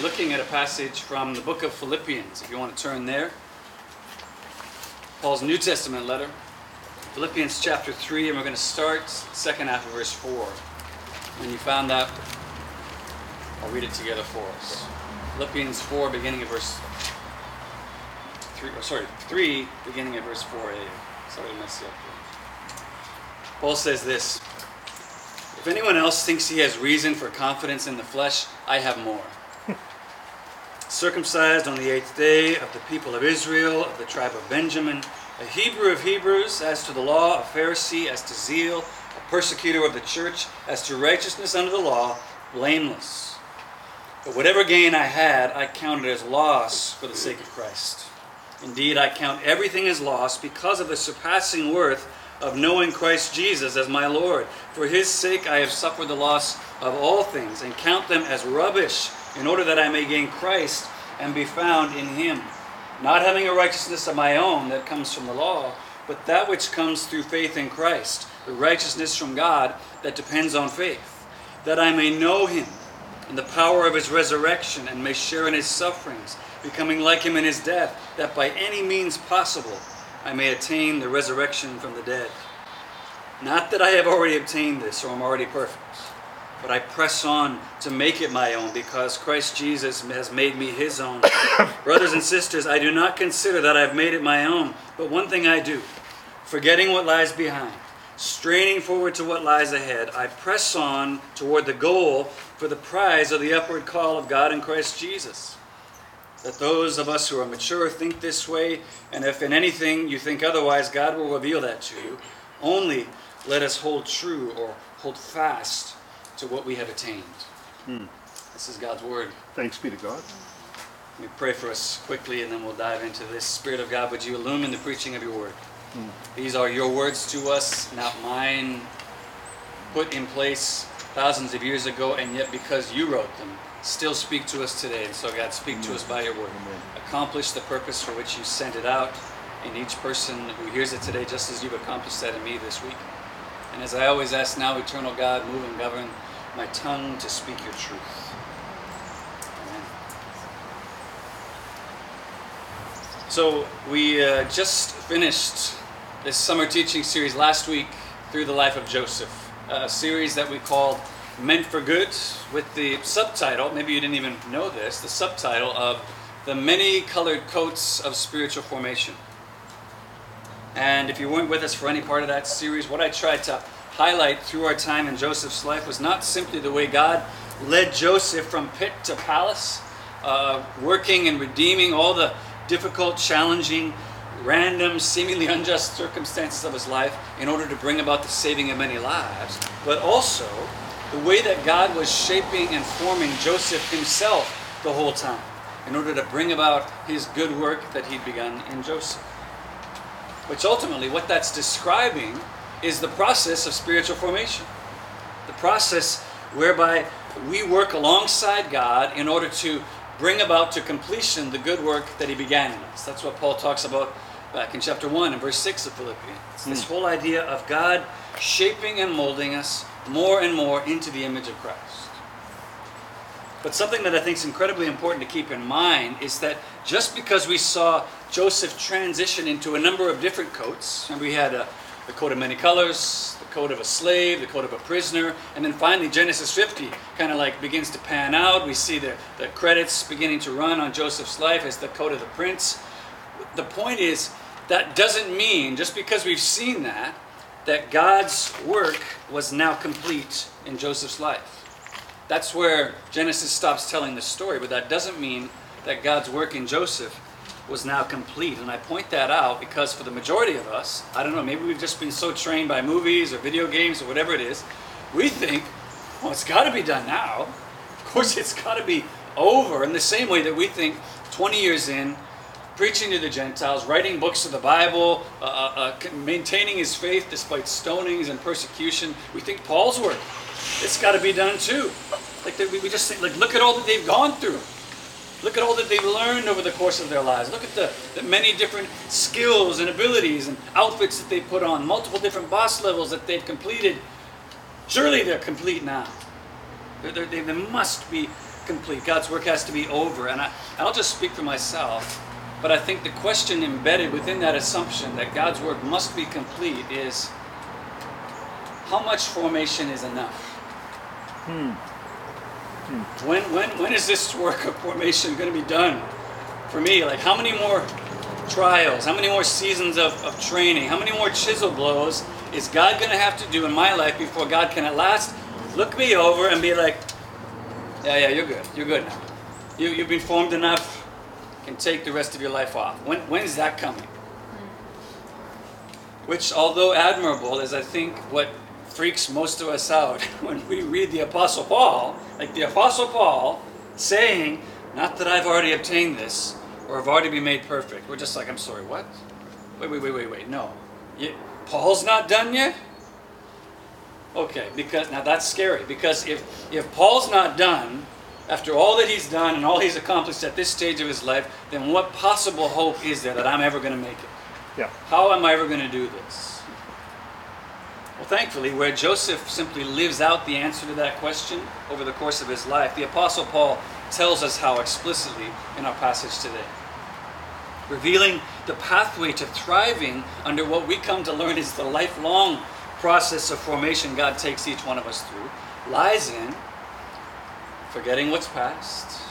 be looking at a passage from the book of Philippians, if you want to turn there. Paul's New Testament letter, Philippians chapter 3, and we're going to start second half of verse 4. When you found that, I'll read it together for us. Philippians 4, beginning of verse 3, oh, sorry, 3, beginning of verse 4a. Sorry to mess you up. Paul says this If anyone else thinks he has reason for confidence in the flesh, I have more. Circumcised on the eighth day of the people of Israel, of the tribe of Benjamin, a Hebrew of Hebrews, as to the law, a Pharisee, as to zeal, a persecutor of the church, as to righteousness under the law, blameless. But whatever gain I had, I counted as loss for the sake of Christ. Indeed, I count everything as loss because of the surpassing worth of knowing Christ Jesus as my Lord. For his sake I have suffered the loss of all things and count them as rubbish in order that I may gain Christ and be found in him, not having a righteousness of my own that comes from the law, but that which comes through faith in Christ, the righteousness from God that depends on faith, that I may know him and the power of his resurrection and may share in his sufferings, becoming like him in his death, that by any means possible I may attain the resurrection from the dead. Not that I have already obtained this or am already perfect, but I press on to make it my own because Christ Jesus has made me his own. Brothers and sisters, I do not consider that I have made it my own, but one thing I do, forgetting what lies behind, straining forward to what lies ahead, I press on toward the goal for the prize of the upward call of God in Christ Jesus. That those of us who are mature think this way, and if in anything you think otherwise, God will reveal that to you. Only let us hold true or hold fast to what we have attained. Hmm. This is God's word. Thanks be to God. Let me pray for us quickly and then we'll dive into this. Spirit of God, would you illumine the preaching of your word? These are your words to us, not mine, put in place thousands of years ago, and yet because you wrote them, still speak to us today. And so, God, speak to us by your word. Accomplish the purpose for which you sent it out in each person who hears it today, just as you've accomplished that in me this week. And as I always ask now, eternal God, move and govern my tongue to speak your truth. Amen. So, we uh, just finished this summer teaching series last week through the life of Joseph, a series that we called Meant for Good, with the subtitle, maybe you didn't even know this, the subtitle of The Many Colored Coats of Spiritual Formation. And if you weren't with us for any part of that series, what I tried to highlight through our time in Joseph's life was not simply the way God led Joseph from pit to palace, uh, working and redeeming all the difficult, challenging, random, seemingly unjust circumstances of his life in order to bring about the saving of many lives, but also the way that God was shaping and forming Joseph himself the whole time in order to bring about his good work that he'd begun in Joseph. Which ultimately, what that's describing is the process of spiritual formation. The process whereby we work alongside God in order to bring about to completion the good work that He began in us. That's what Paul talks about back in chapter 1 and verse 6 of Philippians. It's this hmm. whole idea of God shaping and molding us more and more into the image of Christ. But something that I think is incredibly important to keep in mind is that just because we saw Joseph transition into a number of different coats, and we had a, the coat of many colors, the coat of a slave, the coat of a prisoner, and then finally Genesis 50 kind of like begins to pan out. We see the, the credits beginning to run on Joseph's life as the coat of the prince. The point is, that doesn't mean, just because we've seen that, that God's work was now complete in Joseph's life. That's where Genesis stops telling the story, but that doesn't mean that God's work in Joseph was now complete. And I point that out because for the majority of us, I don't know, maybe we've just been so trained by movies or video games or whatever it is, we think, well, it's got to be done now. Of course, it's got to be over in the same way that we think 20 years in, preaching to the Gentiles, writing books of the Bible, uh, uh, uh, maintaining his faith despite stonings and persecution. We think Paul's work, it's got to be done too. Like we just think, like look at all that they've gone through. Look at all that they've learned over the course of their lives. Look at the, the many different skills and abilities and outfits that they put on, multiple different boss levels that they've completed. Surely they're complete now. They're, they're, they must be complete. God's work has to be over. And I, I'll just speak for myself, but I think the question embedded within that assumption that God's work must be complete is how much formation is enough? Hmm. Hmm. When, when, when is this work of formation going to be done for me? Like, how many more trials, how many more seasons of, of training, how many more chisel blows is God going to have to do in my life before God can at last look me over and be like, yeah, yeah, you're good. You're good now. You, you've been formed enough. Can take the rest of your life off. When, when is that coming? Hmm. Which, although admirable, is I think what freaks most of us out when we read the Apostle Paul, like the Apostle Paul saying, Not that I've already obtained this or have already been made perfect. We're just like, I'm sorry, what? Wait, wait, wait, wait, wait. No. You, Paul's not done yet? Okay, because now that's scary because if if Paul's not done after all that he's done and all he's accomplished at this stage of his life, then what possible hope is there that I'm ever going to make it? Yeah. How am I ever going to do this? Well, thankfully, where Joseph simply lives out the answer to that question over the course of his life, the Apostle Paul tells us how explicitly in our passage today. Revealing the pathway to thriving under what we come to learn is the lifelong process of formation God takes each one of us through, lies in forgetting what's past,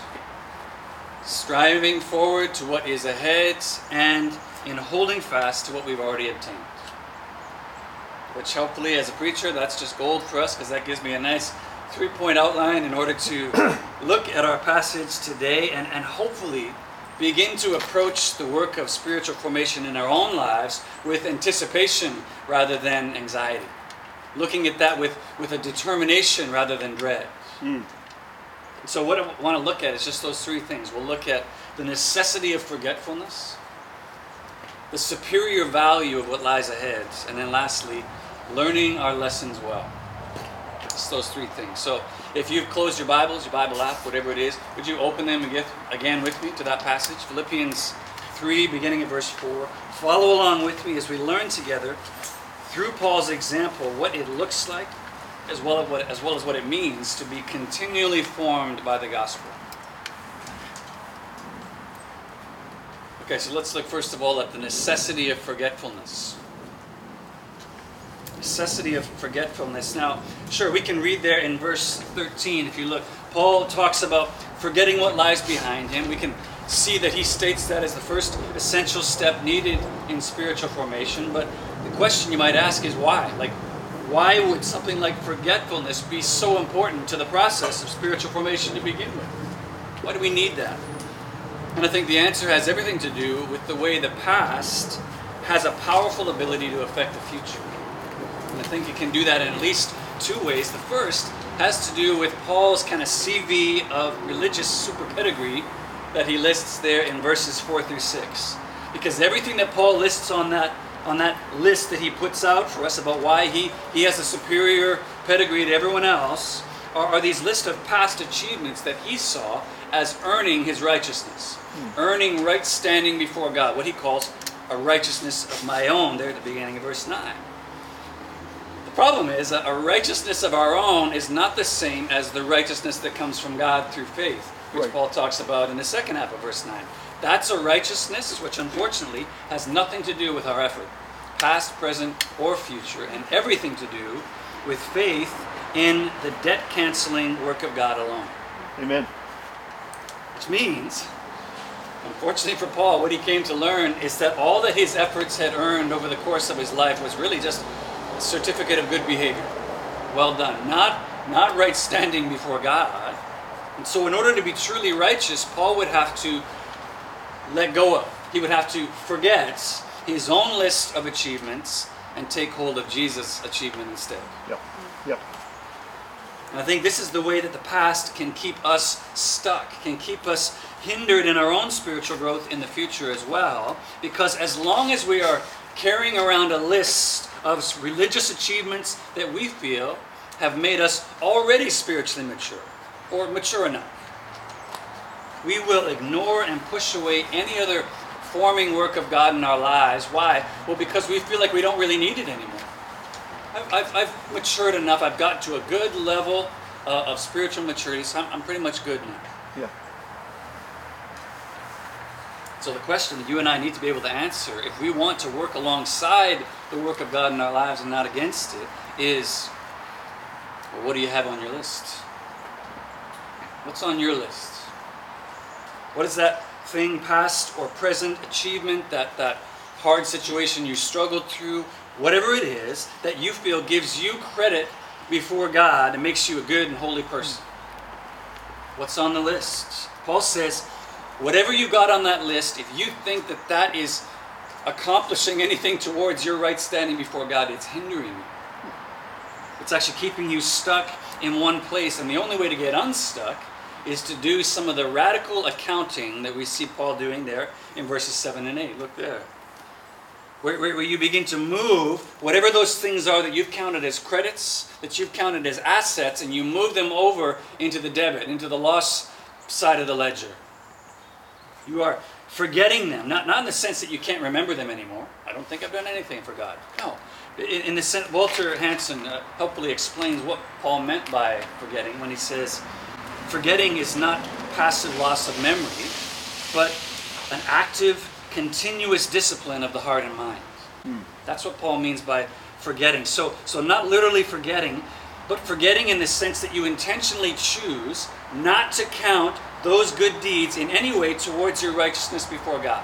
striving forward to what is ahead, and in holding fast to what we've already obtained. Which, hopefully, as a preacher, that's just gold for us because that gives me a nice three point outline in order to look at our passage today and, and hopefully begin to approach the work of spiritual formation in our own lives with anticipation rather than anxiety. Looking at that with, with a determination rather than dread. Mm. So, what I want to look at is just those three things. We'll look at the necessity of forgetfulness, the superior value of what lies ahead, and then lastly, learning our lessons well. It's those three things. So, if you've closed your Bibles, your Bible app, whatever it is, would you open them again, again with me to that passage? Philippians 3, beginning at verse 4. Follow along with me as we learn together through Paul's example what it looks like as well as what, as well as what it means to be continually formed by the gospel. Okay, so let's look first of all at the necessity of forgetfulness. Necessity of forgetfulness. Now, sure, we can read there in verse 13 if you look. Paul talks about forgetting what lies behind him. We can see that he states that as the first essential step needed in spiritual formation. But the question you might ask is why? Like, why would something like forgetfulness be so important to the process of spiritual formation to begin with? Why do we need that? And I think the answer has everything to do with the way the past has a powerful ability to affect the future. And I think it can do that in at least two ways. The first has to do with Paul's kind of CV of religious super pedigree that he lists there in verses 4 through 6. Because everything that Paul lists on that on that list that he puts out for us about why he, he has a superior pedigree to everyone else are, are these list of past achievements that he saw as earning his righteousness, hmm. earning right standing before God, what he calls a righteousness of my own, there at the beginning of verse 9. The problem is that a righteousness of our own is not the same as the righteousness that comes from God through faith, which right. Paul talks about in the second half of verse 9. That's a righteousness which unfortunately has nothing to do with our effort, past, present, or future, and everything to do with faith in the debt canceling work of God alone. Amen. Which means, unfortunately for Paul, what he came to learn is that all that his efforts had earned over the course of his life was really just a certificate of good behavior. Well done. Not, not right standing before God. And so, in order to be truly righteous, Paul would have to let go of. He would have to forget his own list of achievements and take hold of Jesus' achievement instead. Yep. And I think this is the way that the past can keep us stuck, can keep us hindered in our own spiritual growth in the future as well. Because as long as we are carrying around a list of religious achievements that we feel have made us already spiritually mature or mature enough, we will ignore and push away any other forming work of God in our lives. Why? Well, because we feel like we don't really need it anymore. I've, I've, I've, matured enough, I've gotten to a good level uh, of spiritual maturity, so I'm, I'm pretty much good now. Yeah. So the question that you and I need to be able to answer, if we want to work alongside the work of God in our lives and not against it, is well, what do you have on your list? What's on your list? What is that thing, past or present achievement, that, that hard situation you struggled through, whatever it is, that you feel gives you credit before God and makes you a good and holy person? What's on the list? Paul says, whatever you got on that list, if you think that that is accomplishing anything towards your right standing before God, it's hindering you. It's actually keeping you stuck in one place. And the only way to get unstuck is to do some of the radical accounting that we see Paul doing there in verses 7 and 8. Look there. Where, where, where you begin to move whatever those things are that you've counted as credits, that you've counted as assets, and you move them over into the debit, into the loss side of the ledger. You are forgetting them, not, not in the sense that you can't remember them anymore. I don't think I've done anything for God. No. In, in the sense, Walter Hansen uh, helpfully explains what Paul meant by forgetting when he says, forgetting is not passive loss of memory, but an active, continuous discipline of the heart and mind. Hmm. That's what Paul means by forgetting. So, so not literally forgetting, but forgetting in the sense that you intentionally choose not to count those good deeds in any way towards your righteousness before God.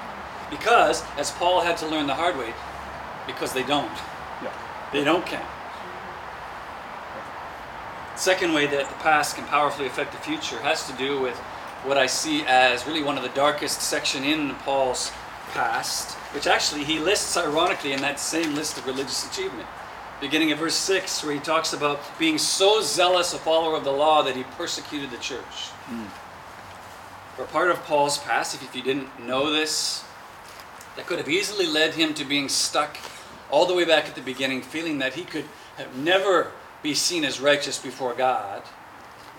Because, as Paul had to learn the hard way, because they don't. Yeah. They don't count. Second way that the past can powerfully affect the future has to do with what I see as really one of the darkest section in Paul's past, which actually he lists ironically in that same list of religious achievement. Beginning at verse 6, where he talks about being so zealous a follower of the law that he persecuted the church. Hmm. For part of Paul's past, if you didn't know this, that could have easily led him to being stuck all the way back at the beginning, feeling that he could have never be seen as righteous before God,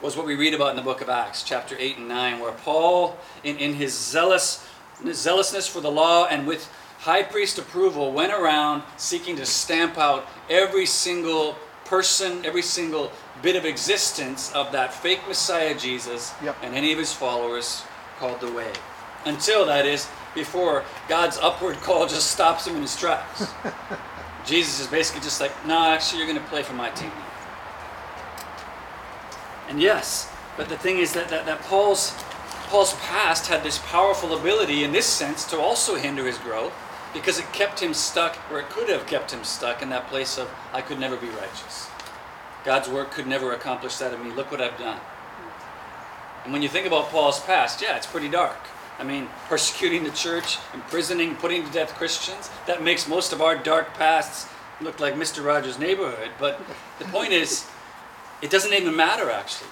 was what we read about in the book of Acts, chapter 8 and 9, where Paul, in, in his zealous, zealousness for the law and with high priest approval, went around seeking to stamp out every single person, every single bit of existence of that fake Messiah Jesus Yep. and any of his followers called the way. Until, that is, before God's upward call just stops him in his tracks. Jesus is basically just like, no, actually, you're going to play for my team. And yes, but the thing is that, that, that Paul's, Paul's past had this powerful ability in this sense to also hinder his growth because it kept him stuck, or it could have kept him stuck in that place of, I could never be righteous. God's work could never accomplish that in me. Look what I've done. And when you think about Paul's past, yeah, it's pretty dark. I mean, persecuting the church, imprisoning, putting to death Christians, that makes most of our dark pasts look like Mr. Rogers' neighborhood. But the point is, it doesn't even matter actually.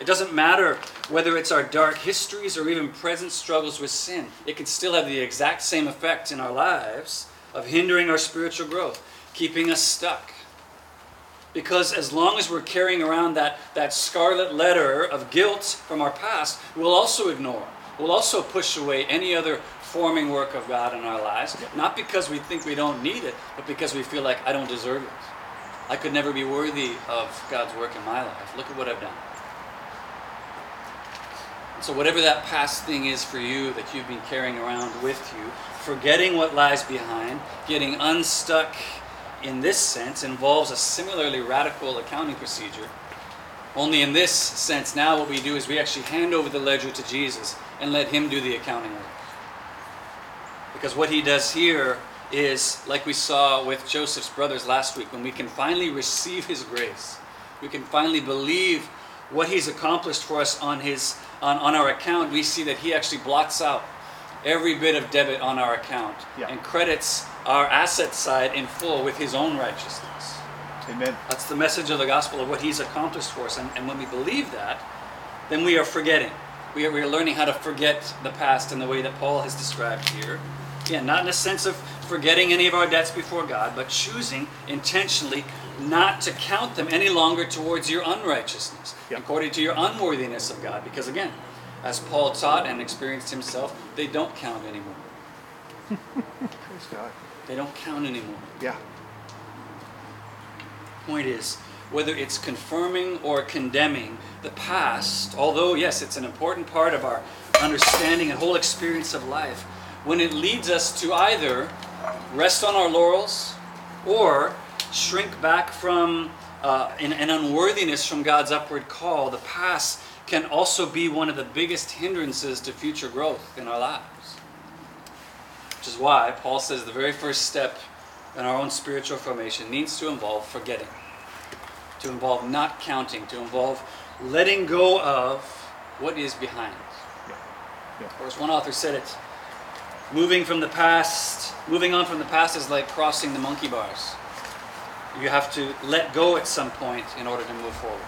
It doesn't matter whether it's our dark histories or even present struggles with sin. It can still have the exact same effect in our lives of hindering our spiritual growth, keeping us stuck. Because as long as we're carrying around that, that scarlet letter of guilt from our past, we'll also ignore, we'll also push away any other forming work of God in our lives. Not because we think we don't need it, but because we feel like I don't deserve it. I could never be worthy of God's work in my life. Look at what I've done. So, whatever that past thing is for you that you've been carrying around with you, forgetting what lies behind, getting unstuck in this sense involves a similarly radical accounting procedure. Only in this sense, now what we do is we actually hand over the ledger to Jesus and let Him do the accounting work. Because what He does here is, like we saw with Joseph's brothers last week, when we can finally receive His grace, we can finally believe what He's accomplished for us on His on, on our account, we see that He actually blots out every bit of debit on our account Yeah. and credits our asset side in full with His own righteousness. Amen. That's the message of the gospel of what He's accomplished for us. And, and when we believe that, then we are forgetting. We are, we are learning how to forget the past in the way that Paul has described here. Again, not in a sense of forgetting any of our debts before God, but choosing intentionally not to count them any longer towards your unrighteousness, Yeah. according to your unworthiness of God. Because again, as Paul taught and experienced himself, they don't count anymore. Praise God. They don't count anymore. Yeah. Point is, whether it's confirming or condemning the past, although, yes, it's an important part of our understanding and whole experience of life, when it leads us to either rest on our laurels or shrink back from uh, an, an unworthiness from God's upward call, the past can also be one of the biggest hindrances to future growth in our lives. Which is why Paul says the very first step in our own spiritual formation needs to involve forgetting, to involve not counting, to involve letting go of what is behind. Yeah. Or as one author said it, moving from the past, moving on from the past is like crossing the monkey bars. You have to let go at some point in order to move forward.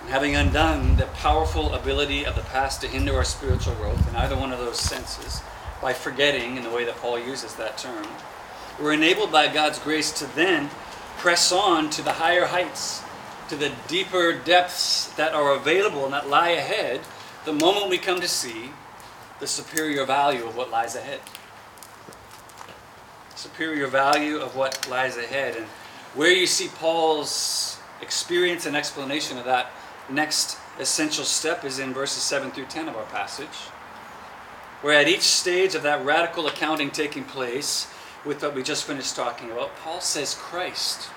And having undone the powerful ability of the past to hinder our spiritual growth in either one of those senses, by forgetting in the way that Paul uses that term, we're enabled by God's grace to then press on to the higher heights, to the deeper depths that are available and that lie ahead the moment we come to see the superior value of what lies ahead. Superior value of what lies ahead. And where you see Paul's experience and explanation of that next essential step is in verses 7 through 10 of our passage. Where at each stage of that radical accounting taking place, with what we just finished talking about, Paul says Christ.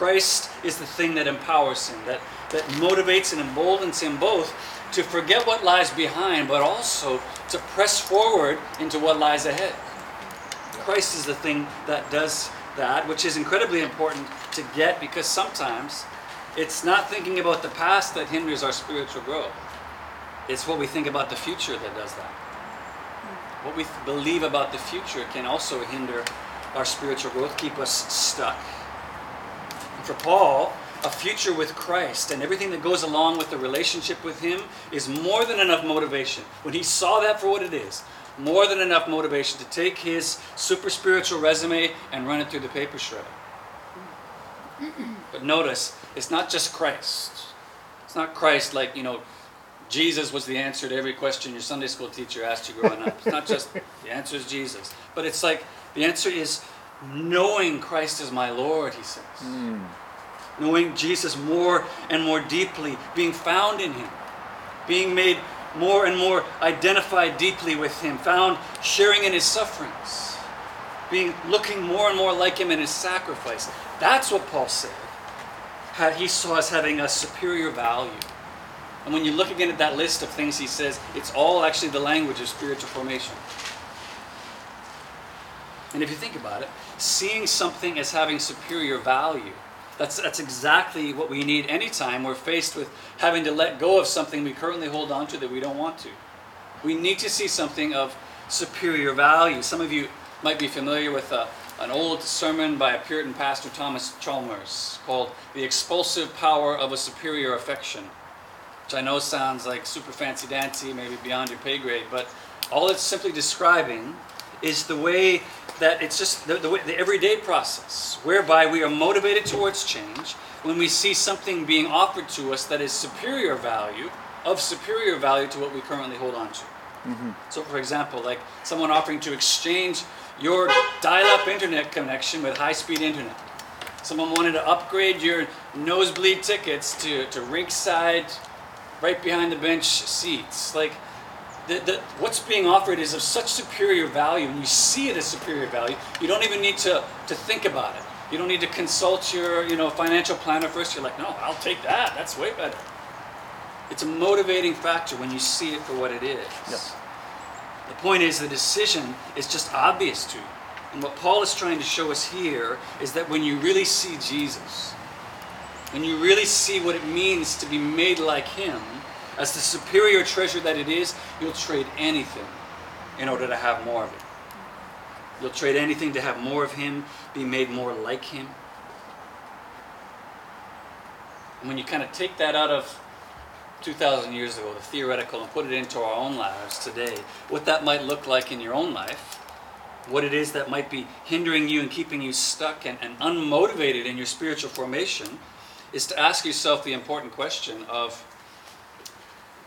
Christ is the thing that empowers him, that, that motivates and emboldens him both to forget what lies behind, but also to press forward into what lies ahead. Christ is the thing that does that, which is incredibly important to get because sometimes it's not thinking about the past that hinders our spiritual growth. It's what we think about the future that does that. What we believe about the future can also hinder our spiritual growth, keep us stuck. For Paul, a future with Christ and everything that goes along with the relationship with Him is more than enough motivation. When he saw that for what it is, more than enough motivation to take his super spiritual resume and run it through the paper shredder. But notice, it's not just Christ. It's not Christ like, you know, Jesus was the answer to every question your Sunday school teacher asked you growing up. It's not just the answer is Jesus. But it's like the answer is knowing Christ as my Lord, he says. Hmm. Knowing Jesus more and more deeply, being found in him, being made more and more identified deeply with him, found sharing in his sufferings, being looking more and more like him in his sacrifice. That's what Paul said. How he saw as having a superior value. And when you look again at that list of things he says, it's all actually the language of spiritual formation. And if you think about it, seeing something as having superior value, that's, that's exactly what we need anytime we're faced with having to let go of something we currently hold on to that we don't want to. We need to see something of superior value. Some of you might be familiar with a, an old sermon by a Puritan pastor, Thomas Chalmers, called The Expulsive Power of a Superior Affection which I know sounds like super fancy dancy, maybe beyond your pay grade, but all it's simply describing is the way that it's just the, the, way, the everyday process whereby we are motivated towards change when we see something being offered to us that is superior value, of superior value to what we currently hold on to. Mm-hmm. So, for example, like someone offering to exchange your dial up internet connection with high speed internet. Someone wanted to upgrade your nosebleed tickets to, to rinkside right behind the bench seats. Like, the, the, what's being offered is of such superior value, and you see it as superior value. You don't even need to, to think about it. You don't need to consult your you know financial planner first. You're like, no, I'll take that. That's way better. It's a motivating factor when you see it for what it is. Yes. The point is, the decision is just obvious to you. And what Paul is trying to show us here is that when you really see Jesus, when you really see what it means to be made like Him, as the superior treasure that it is, you'll trade anything in order to have more of it. You'll trade anything to have more of Him, be made more like Him. And when you kind of take that out of 2,000 years ago, the theoretical, and put it into our own lives today, what that might look like in your own life, what it is that might be hindering you and keeping you stuck and, and unmotivated in your spiritual formation, is to ask yourself the important question of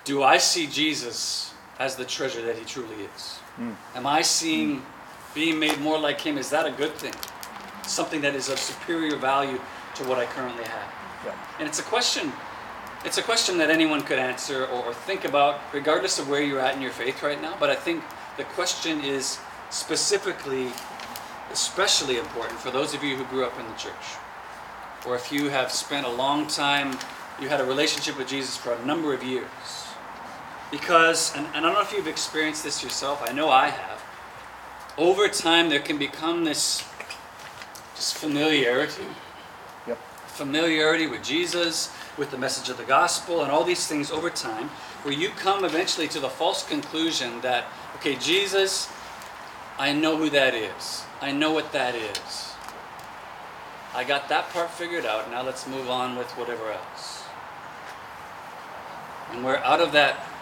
do I see Jesus as the treasure that he truly is? Hmm. Am I seeing hmm. being made more like him? Is that a good thing? something that is of superior value to what I currently have. Yeah. And it's a question. It's a question that anyone could answer or, or think about, regardless of where you're at in your faith right now. But I think the question is specifically, especially important for those of you who grew up in the church, or if you have spent a long time, you had a relationship with Jesus for a number of years. Because, and, and I don't know if you've experienced this yourself. I know I have. Over time, there can become this just familiarity Yep. familiarity with Jesus, with the message of the gospel, and all these things over time, where you come eventually to the false conclusion that, okay, Jesus, I know who that is. I know what that is. I got that part figured out. Now let's move on with whatever else. And we're out of that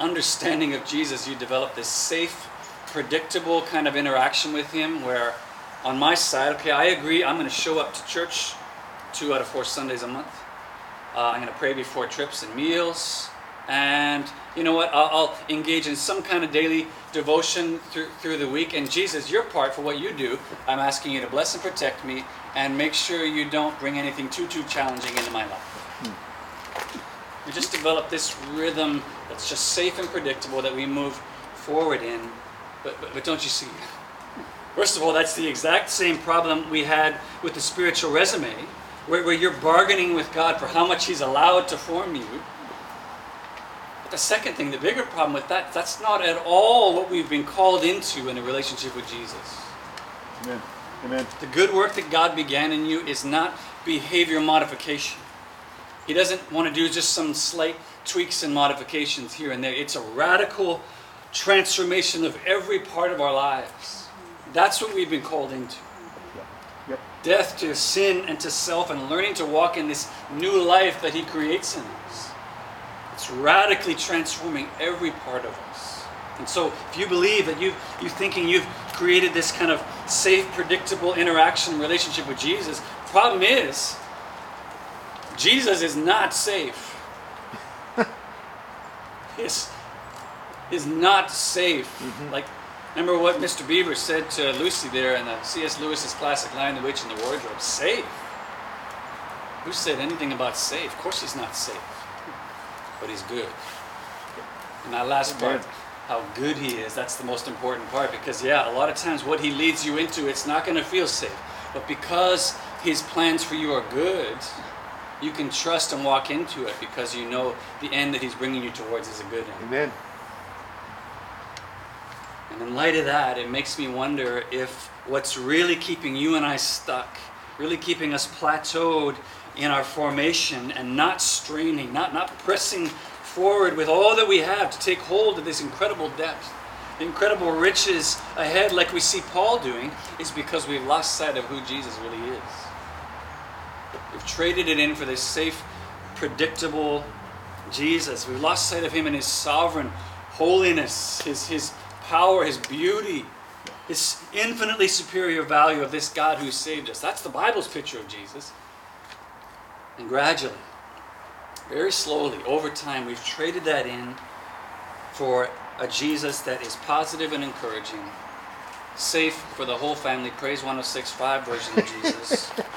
understanding of Jesus, you develop this safe, predictable kind of interaction with Him where on my side, okay, I agree, I'm going to show up to church two out of four Sundays a month. Uh, I'm going to pray before trips and meals. And you know what? I'll, I'll engage in some kind of daily devotion through, through the week. And Jesus, your part for what you do, I'm asking you to bless and protect me and make sure you don't bring anything too, too challenging into my life. We just develop this rhythm that's just safe and predictable that we move forward in. But, but, but don't you see? First of all, that's the exact same problem we had with the spiritual resume, where, where you're bargaining with God for how much He's allowed to form you. But the second thing, the bigger problem with that, that's not at all what we've been called into in a relationship with Jesus. Amen. Amen. The good work that God began in you is not behavior modification. He doesn't want to do just some slight tweaks and modifications here and there. It's a radical transformation of every part of our lives. That's what we've been called into. Yep. Yep. Death to sin and to self, and learning to walk in this new life that He creates in us. It's radically transforming every part of us. And so, if you believe that you you thinking you've created this kind of safe, predictable interaction relationship with Jesus, problem is Jesus is not safe. Is is not safe. Mm-hmm. Like remember what Mr. Beaver said to Lucy there in the C.S. Lewis's classic Lion, the Witch, in the Wardrobe. Safe. Who said anything about safe? Of course he's not safe. But he's good. And that last part, how good he is, that's the most important part because yeah, a lot of times what he leads you into, it's not going to feel safe. But because his plans for you are good, you can trust and walk into it because you know the end that he's bringing you towards is a good end. Amen. And in light of that, it makes me wonder if what's really keeping you and I stuck, really keeping us plateaued in our formation and not straining, not, not pressing forward with all that we have to take hold of this incredible depth, the incredible riches ahead, like we see Paul doing, is because we've lost sight of who Jesus really is. We've traded it in for this safe, predictable Jesus. We've lost sight of him and his sovereign holiness, his, his power, his beauty, his infinitely superior value of this God who saved us. That's the Bible's picture of Jesus. And gradually, very slowly, over time, we've traded that in for a Jesus that is positive and encouraging, safe for the whole family. Praise 106.5 version of Jesus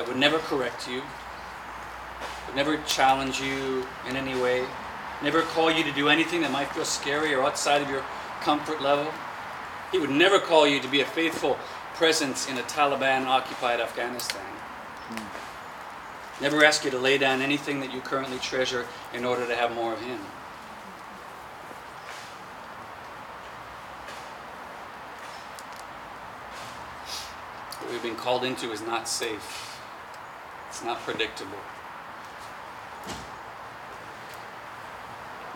that would never correct you, would never challenge you in any way, never call you to do anything that might feel scary or outside of your comfort level. He would never call you to be a faithful presence in a Taliban occupied Afghanistan. Never ask you to lay down anything that you currently treasure in order to have more of Him. What we've been called into is not safe. It's not predictable.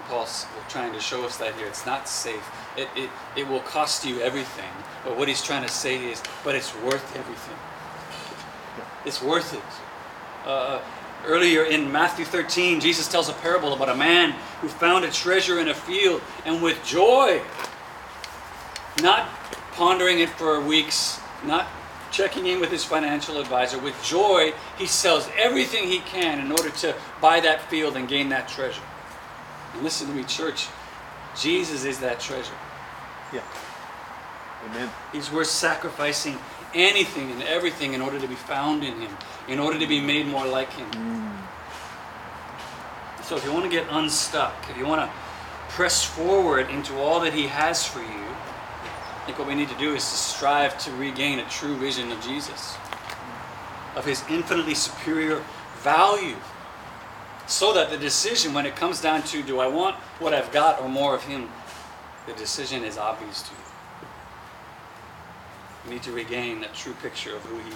Paul's trying to show us that here. It's not safe. It, it, it will cost you everything. But what he's trying to say is, but it's worth everything. It's worth it. Uh, earlier in Matthew 13, Jesus tells a parable about a man who found a treasure in a field and with joy, not pondering it for weeks, not checking in with his financial advisor, with joy, he sells everything he can in order to buy that field and gain that treasure. And listen to me, church. Jesus is that treasure. Yeah. Amen. He's worth sacrificing anything and everything in order to be found in Him, in order to be made more like Him. Mm. So if you want to get unstuck, if you want to press forward into all that He has for you, I think what we need to do is to strive to regain a true vision of Jesus, of His infinitely superior value, so that the decision, when it comes down to do I want what I've got or more of Him, the decision is obvious to you. We need to regain a true picture of who He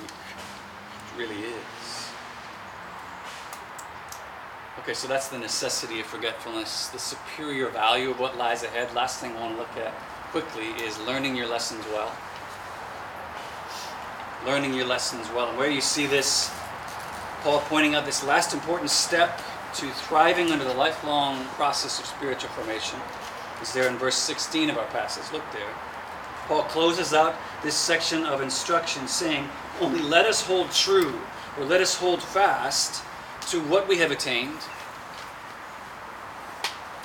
really is. Okay, so that's the necessity of forgetfulness, the superior value of what lies ahead. Last thing I want to look at quickly is learning your lessons well. Learning your lessons well. And where you see this, Paul pointing out this last important step to thriving under the lifelong process of spiritual formation is there in verse 16 of our passage. Look there. Paul closes out this section of instruction saying, Only let us hold true, or let us hold fast to what we have attained.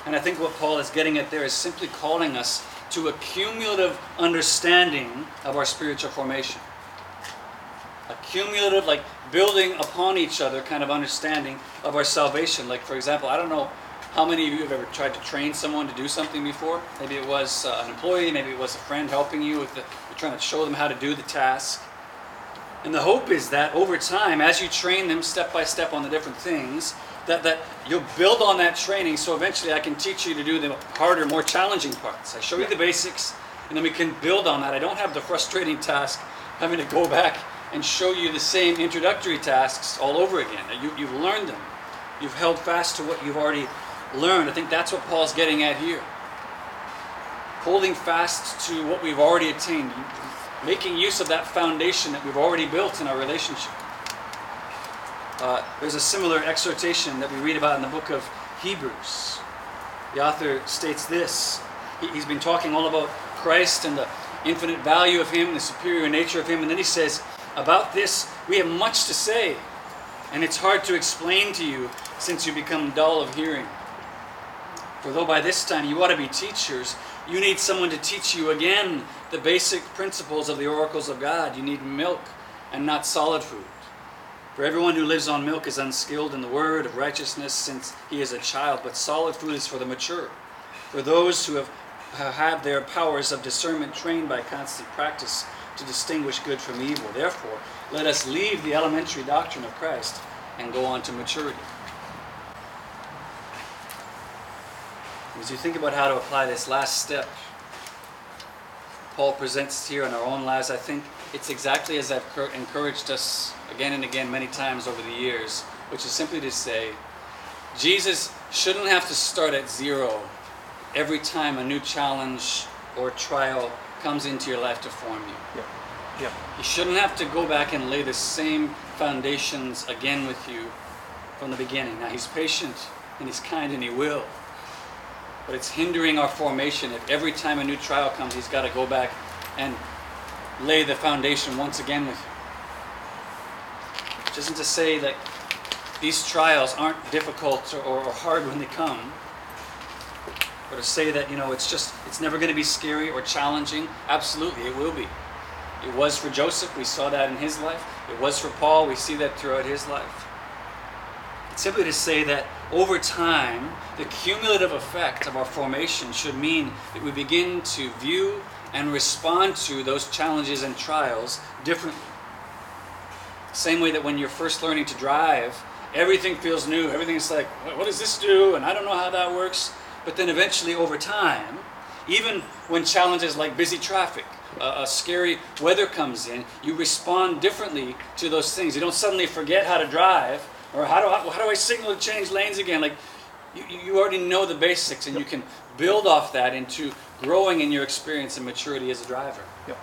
And I think what Paul is getting at there is simply calling us to a cumulative understanding of our spiritual formation. A cumulative, like building upon each other kind of understanding of our salvation. Like, for example, I don't know how many of you have ever tried to train someone to do something before? Maybe it was uh, an employee, maybe it was a friend helping you with the, you're trying to show them how to do the task. And the hope is that over time, as you train them step by step on the different things, that, that you'll build on that training so eventually I can teach you to do the harder, more challenging parts. I show you the basics, and then we can build on that. I don't have the frustrating task having to go back and show you the same introductory tasks all over again. You, you've learned them. You've held fast to what you've already learned. I think that's what Paul's getting at here. Holding fast to what we've already attained, making use of that foundation that we've already built in our relationship. Uh, there's a similar exhortation that we read about in the book of Hebrews. The author states this. He, he's been talking all about Christ and the infinite value of Him, the superior nature of Him, and then he says, About this, we have much to say, and it's hard to explain to you since you become dull of hearing. For though by this time you ought to be teachers, you need someone to teach you again the basic principles of the oracles of God. You need milk and not solid food. For everyone who lives on milk is unskilled in the word of righteousness since he is a child, but solid food is for the mature, for those who have, have their powers of discernment trained by constant practice to distinguish good from evil. Therefore, let us leave the elementary doctrine of Christ and go on to maturity. As you think about how to apply this last step, Paul presents here in our own lives, I think it's exactly as I've encouraged us again and again many times over the years, which is simply to say, Jesus shouldn't have to start at zero every time a new challenge or trial comes into your life to form you. Yep. Yep. He shouldn't have to go back and lay the same foundations again with you from the beginning. Now, He's patient and He's kind and He will. But it's hindering our formation if every time a new trial comes, He's got to go back and lay the foundation once again with you. Which isn't to say that these trials aren't difficult or, or hard when they come, or to say that you know it's just it's never going to be scary or challenging. Absolutely, it will be. It was for Joseph. We saw that in his life. It was for Paul. We see that throughout his life. It's simply to say that over time, the cumulative effect of our formation should mean that we begin to view and respond to those challenges and trials differently. Same way that when you're first learning to drive, everything feels new. Everything's like, what does this do? And I don't know how that works. But then eventually, over time, even when challenges like busy traffic, uh, a scary weather comes in, you respond differently to those things. You don't suddenly forget how to drive or how do I, how do I signal to change lanes again? Like you, you already know the basics and you can build off that into growing in your experience and maturity as a driver. Yep.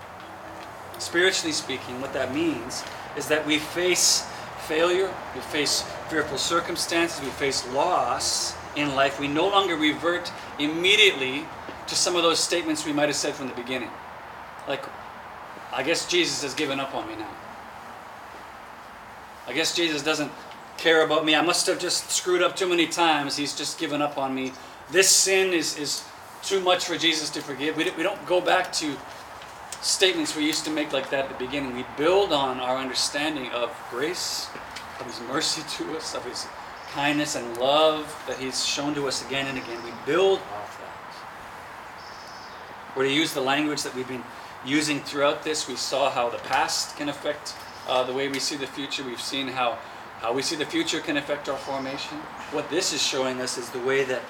Spiritually speaking, what that means is that we face failure, we face fearful circumstances, we face loss in life. We no longer revert immediately to some of those statements we might have said from the beginning. Like, I guess Jesus has given up on me now. I guess Jesus doesn't care about me. I must have just screwed up too many times. He's just given up on me. This sin is, is too much for Jesus to forgive. We, we don't go back to statements we used to make like that at the beginning, we build on our understanding of grace, of His mercy to us, of His kindness and love that He's shown to us again and again. We build off that. Or to use the language that we've been using throughout this, we saw how the past can affect uh, the way we see the future. We've seen how, how we see the future can affect our formation. What this is showing us is the way that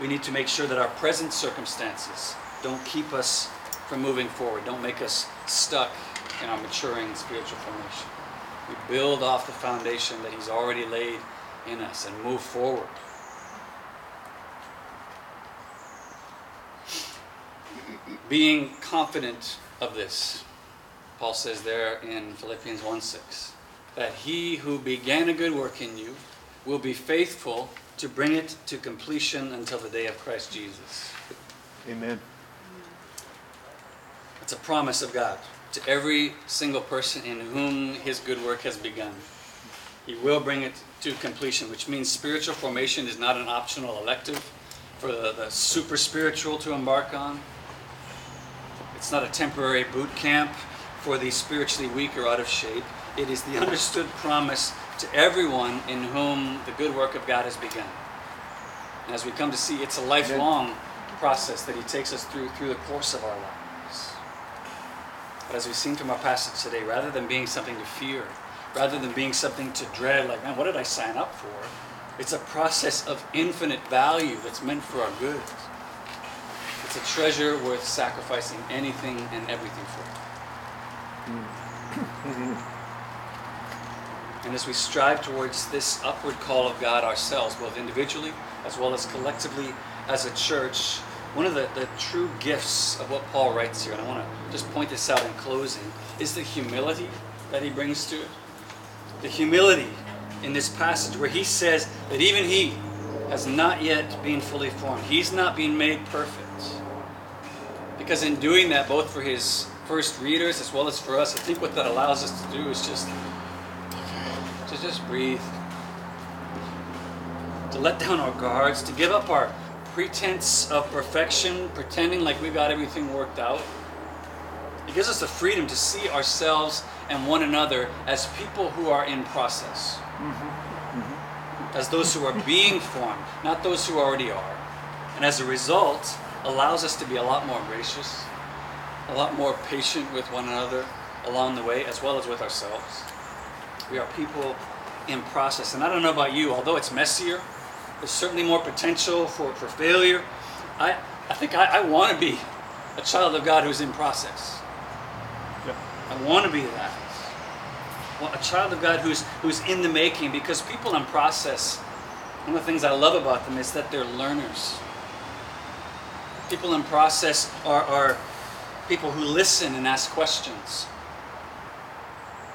we need to make sure that our present circumstances don't keep us from moving forward, don't make us stuck in our maturing spiritual formation. We build off the foundation that He's already laid in us and move forward. Being confident of this, Paul says there in Philippians 1 6, that he who began a good work in you will be faithful to bring it to completion until the day of Christ Jesus. Amen. It's a promise of God to every single person in whom his good work has begun. He will bring it to completion, which means spiritual formation is not an optional elective for the, the super spiritual to embark on. It's not a temporary boot camp for the spiritually weak or out of shape. It is the understood promise to everyone in whom the good work of God has begun. And as we come to see, it's a lifelong process that He takes us through through the course of our lives. But as we've seen from our passage today, rather than being something to fear, rather than being something to dread, like, man, what did I sign up for? It's a process of infinite value that's meant for our good. It's a treasure worth sacrificing anything and everything for. Mm. Mm-hmm. And as we strive towards this upward call of God ourselves, both individually as well as collectively as a church, one of the, the true gifts of what Paul writes here, and I want to just point this out in closing, is the humility that he brings to it. The humility in this passage where he says that even he has not yet been fully formed. He's not being made perfect. Because in doing that, both for his first readers as well as for us, I think what that allows us to do is just to just breathe, to let down our guards, to give up our pretense of perfection, pretending like we got everything worked out. It gives us the freedom to see ourselves and one another as people who are in process, mm-hmm. as those who are being formed, not those who already are. And as a result, allows us to be a lot more gracious, a lot more patient with one another along the way, as well as with ourselves. We are people in process. And I don't know about you, although it's messier, there's certainly more potential for, for failure. I, I think I, I want to be a child of God who's in process. Yep. I want to be that. Well, a child of God who's, who's in the making because people in process, one of the things I love about them is that they're learners. People in process are, are people who listen and ask questions.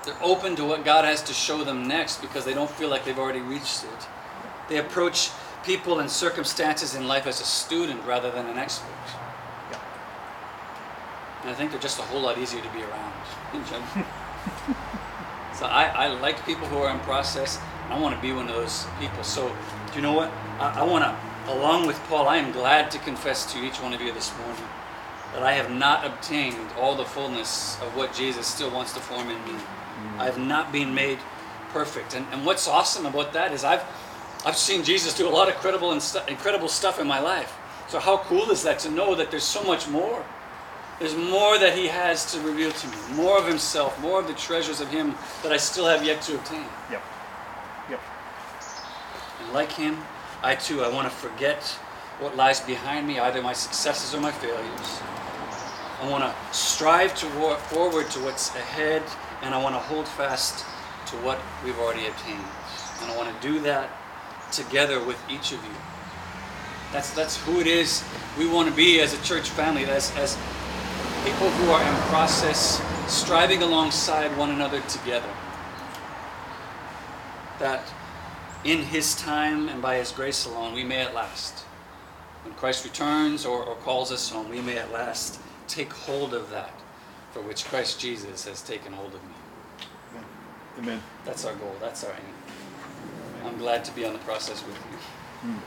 They're open to what God has to show them next because they don't feel like they've already reached it. They approach people and circumstances in life as a student rather than an expert. Yeah. And I think they're just a whole lot easier to be around in general. so I, I like people who are in process. And I want to be one of those people. So, do you know what? I, I want to, along with Paul, I am glad to confess to each one of you this morning that I have not obtained all the fullness of what Jesus still wants to form in me. Mm. I have not been made perfect. And, and what's awesome about that is I've, I've seen Jesus do a lot of credible and stu- incredible stuff in my life. So how cool is that to know that there's so much more? There's more that he has to reveal to me, more of himself, more of the treasures of him that I still have yet to obtain. Yep. Yep. And like him, I too, I want to forget what lies behind me, either my successes or my failures. I want to strive to wa- forward to what's ahead, and I want to hold fast to what we've already obtained. And I want to do that together with each of you. That's, that's who it is we want to be as a church family, as, as people who are in process, striving alongside one another together. That in His time and by His grace alone, we may at last, when Christ returns or, or calls us home, we may at last take hold of that for which Christ Jesus has taken hold of me. Amen. That's our goal, that's our aim. I'm glad to be on the process with you. Amen.